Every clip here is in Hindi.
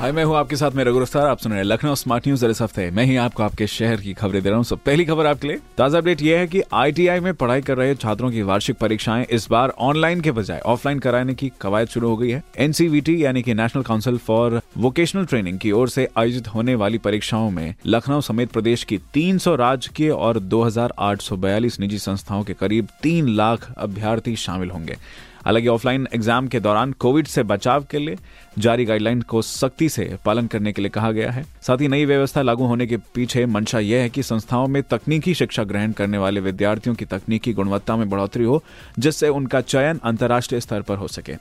हाय, मैं हूँ आपके साथ में रघुरफ्तार आप सुन रहे हैं लखनऊ स्मार्ट न्यूज़ इस हफ़्ते मैं ही आपको आपके शहर की खबरें दे रहा हूँ। सब पहली खबर आपके लिए। ताज़ा अपडेट यह है कि आईटीआई में पढ़ाई कर रहे छात्रों की वार्षिक परीक्षाएँ इस बार ऑनलाइन के बजाय ऑफलाइन कराने की कवायद शुरू हो गई है। एनसीवीटी यानी कि national council for vocational training की ओर से आयोजित होने वाली परीक्षाओं में लखनऊ समेत प्रदेश की 300 राजकीय और 2842 निजी संस्थाओं के करीब तीन लाख अभ्यर्थी शामिल होंगे। हालाँकि ऑफलाइन एग्ज़ाम के दौरान कोविड से बचाव के लिए जारी गाइडलाइन को सख्ती से पालन करने के लिए कहा गया है। साथ ही नई व्यवस्था लागू होने के पीछे मंशा यह है कि संस्थाओं में तकनीकी शिक्षा ग्रहण करने वाले विद्यार्थियों की तकनीकी गुणवत्ता में बढ़ोतरी हो, जिससे उनका चयन अंतर्राष्ट्रीय स्तर पर हो सके।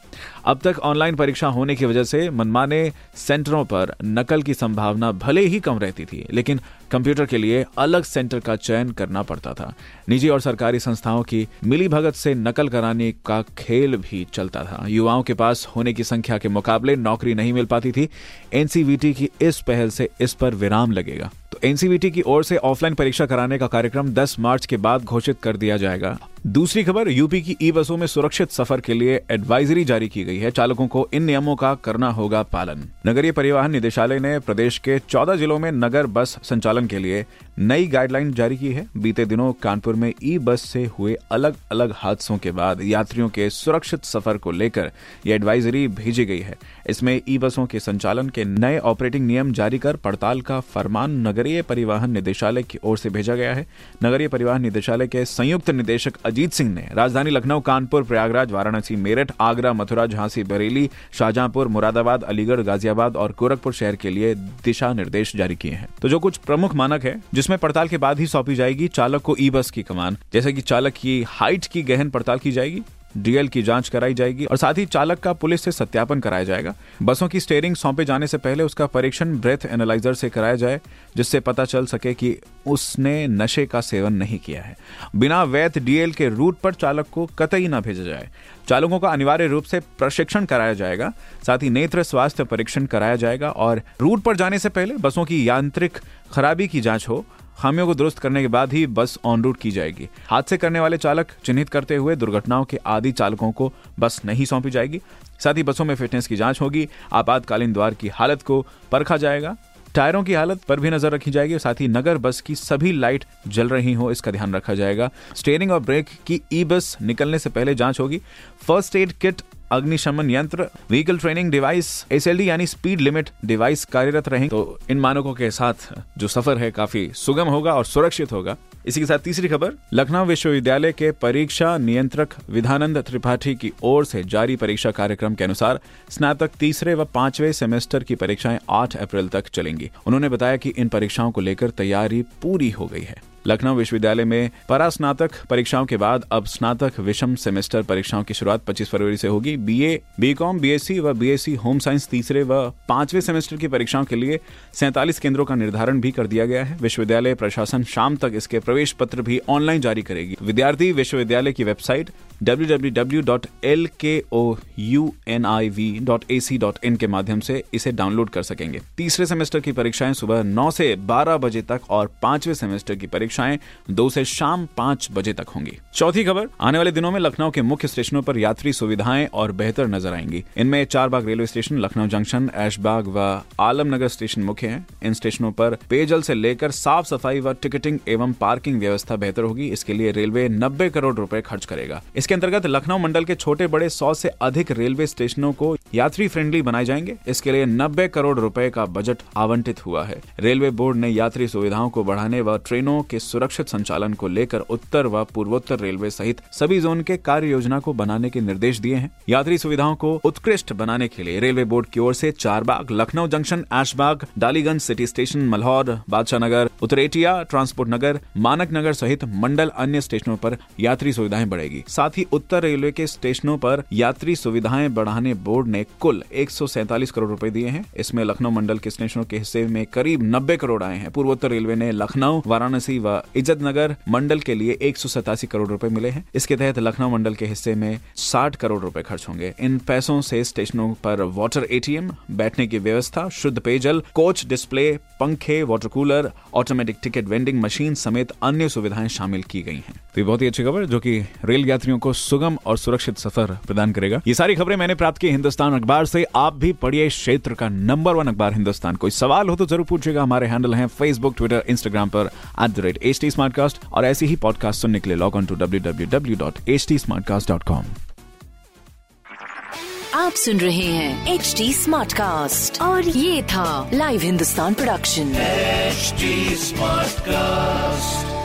अब तक ऑनलाइन परीक्षा होने की वजह से मनमाने सेंटरों पर नकल की संभावना भले ही कम रहती थी, लेकिन कंप्यूटर के लिए अलग सेंटर का चयन करना पड़ता था। निजी और सरकारी संस्थाओं की मिली भगत से नकल कराने का खेल भी चलता था। युवाओं के पास होने की संख्या के मुकाबले नौकरी नहीं मिल पाती थी। एनसीवीटी की इस पहल से इस पर विराम लगेगा। तो एनसीवीटी की ओर से ऑफलाइन परीक्षा कराने का कार्यक्रम 10 मार्च के बाद घोषित कर दिया जाएगा। दूसरी खबर, यूपी की ई बसों में सुरक्षित सफ़र के लिए एडवाइजरी जारी की गई है। चालकों को इन नियमों का करना होगा पालन। नगरीय परिवहन निदेशालय ने प्रदेश के 14 जिलों में नगर बस संचालन के लिए नई गाइडलाइन जारी की है। बीते दिनों कानपुर में ई बस से हुए अलग अलग हादसों के बाद यात्रियों के सुरक्षित सफ़र को लेकर यह एडवाइजरी भेजी गई है। इसमें ई बसों के संचालन के नए ऑपरेटिंग नियम जारी कर पड़ताल का फरमान नगरीय परिवहन निदेशालय की ओर से भेजा गया है। नगरीय परिवहन निदेशालय के संयुक्त निदेशक अजीत सिंह ने राजधानी लखनऊ, कानपुर, प्रयागराज, वाराणसी, मेरठ, आगरा, मथुरा, झांसी, बरेली, शाहजहांपुर, मुरादाबाद, अलीगढ़, गाजियाबाद और गोरखपुर शहर के लिए दिशा निर्देश जारी किए हैं। तो जो कुछ प्रमुख मानक है, जिसमें पड़ताल के बाद ही सौंपी जाएगी चालक को ई बस की कमान, जैसे की चालक की हाइट की गहन पड़ताल की जाएगी डीएल की जाँच कराई जाएगी और साथ ही चालक का पुलिस से सत्यापन कराया जाएगा। बसों की स्टेयरिंग सौंपे जाने से पहले उसका परीक्षण ब्रेथ एनालाइजर से कराया जाए, जिससे पता चल सके कि उसने नशे का सेवन नहीं किया है। बिना वैध डीएल के रूट पर चालक को कतई न भेजा जाए। चालकों का अनिवार्य रूप से प्रशिक्षण कराया जाएगा, साथ ही नेत्र स्वास्थ्य परीक्षण कराया जाएगा और रूट पर जाने से पहले बसों की यांत्रिक खराबी की जाँच हो खामियों को दुरुस्त करने के बाद ही बस ऑन रूट की जाएगी। हादसे करने वाले चालक चिन्हित करते हुए दुर्घटनाओं के आदि चालकों को बस नहीं सौंपी जाएगी। साथ ही बसों में फिटनेस की जाँच होगी। आपातकालीन द्वार की हालत को परखा जाएगा। टायरों की हालत पर भी नज़र रखी जाएगी साथ ही नगर बस की सभी लाइट जल रही हो, इसका ध्यान रखा जाएगा। स्टेयरिंग और ब्रेक की ई बस निकलने से पहले जाँच होगी। फ़र्स्ट एड किट अग्निशमन यंत्र व्हीकल ट्रेनिंग डिवाइस एसएलडी यानी स्पीड लिमिट डिवाइस कार्यरत रहेंगे तो इन मानकों के साथ जो सफ़र है काफ़ी सुगम होगा और सुरक्षित होगा। इसी के साथ तीसरी खबर, लखनऊ विश्वविद्यालय के परीक्षा नियंत्रक विधानंद त्रिपाठी की ओर से जारी परीक्षा कार्यक्रम के अनुसार स्नातक तीसरे व पाँचवें सेमेस्टर की परीक्षाएँ 8 अप्रैल तक चलेंगी। उन्होंने बताया कि इन परीक्षाओं को लेकर तैयारी पूरी हो गई है। लखनऊ विश्वविद्यालय में परास्नातक परीक्षाओं के बाद अब स्नातक विषम सेमेस्टर परीक्षाओं की शुरुआत 25 फरवरी से होगी। बीए बीकॉम बीएससी व बीएससी होम साइंस तीसरे व पाँचवें सेमेस्टर की परीक्षाओं के लिए सैंतालीस केंद्रों का निर्धारण भी कर दिया गया है। विश्वविद्यालय प्रशासन शाम तक इसके प्रवेश पत्र भी ऑनलाइन जारी करेगी। विद्यार्थी विश्वविद्यालय की वेबसाइट www.lkouniv.ac.in के माध्यम से इसे डाउनलोड कर सकेंगे। तीसरे सेमेस्टर की परीक्षाएँ सुबह 9 से 12 बजे तक और पाँचवें सेमेस्टर की परीक्षाएँ 2 से शाम 5 बजे तक होंगी। चौथी खबर, आने वाले दिनों में लखनऊ के मुख्य स्टेशनों पर यात्री सुविधाएँ और बेहतर नज़र आएँगी। इनमें Charbagh railway station, Lucknow junction, Aishbagh व आलमनगर स्टेशन मुख्य हैं। इन स्टेशनों पर पेयजल से लेकर साफ़ सफ़ाई व टिकटिंग एवं पार्किंग व्यवस्था बेहतर होगी। इसके लिए रेलवे नब्बे करोड़ रूपए खर्च करेगा। इसके अंतर्गत लखनऊ मंडल के छोटे बड़े सौ से अधिक रेलवे स्टेशनों को यात्री फ्रेंडली बनाए जाएँगे। इसके लिए नब्बे करोड़ रुपए का बजट आवंटित हुआ है। रेलवे बोर्ड ने यात्री सुविधाओं को बढ़ाने व ट्रेनों के सुरक्षित संचालन को लेकर उत्तर व पूर्वोत्तर रेलवे सहित सभी जोन के कार्य योजना को बनाने के निर्देश दिए हैं। यात्री सुविधाओं को उत्कृष्ट बनाने के लिए रेलवे बोर्ड की ओर से Charbagh, Lucknow junction, Aishbagh, Daliganj city station, Malhaur, Badshah Nagar, Utretia, transport नगर, मानक नगर सहित मंडल अन्य स्टेशनों पर यात्री सुविधाएँ बढ़ेगी। साथ ही ही उत्तर रेलवे के स्टेशनों पर यात्री सुविधाएँ बढ़ाने बोर्ड ने कुल एक करोड़ रुपए दिए हैं। इसमें लखनऊ मंडल के स्टेशनों के हिस्से में करीब नब्बे करोड़ आए हैं। पूर्वोत्तर रेलवे ने लखनऊ, वाराणसी व इज़्ज़त नगर मंडल के लिए एक सौ सतासी करोड़ रुपए मिले हैं। इसके तहत लखनऊ मंडल के हिस्से में साठ करोड़ रुपए खर्च होंगे। इन पैसों से स्टेशनों पर वाटर एटीएम, बैठने की व्यवस्था, शुद्ध पेयजल, कोच, डिस्प्ले, पंखे, water cooler, automatic ticket vending machine समेत अन्य सुविधाएँ शामिल की गई हैं। तो ये बहुत ही अच्छी खबर जो कि रेल यात्रियों को सुगम और सुरक्षित सफ़र प्रदान करेगा। ये सारी खबरें मैंने प्राप्त की हिंदुस्तान अखबार से। आप भी पढ़िए इस क्षेत्र का नंबर वन अखबार हिंदुस्तान। कोई सवाल हो तो ज़रूर पूछेगा हमारे हैंडल है फेसबुक ट्विटर इंस्टाग्राम पर at the rate H T और ऐसे ही पॉडकास्ट सुनने के लिए log on to W W W dot H T आप सुन रहे हैं एच डी स्मार्ट कास्ट और ये था लाइव हिंदुस्तान प्रोडक्शन Smartcast.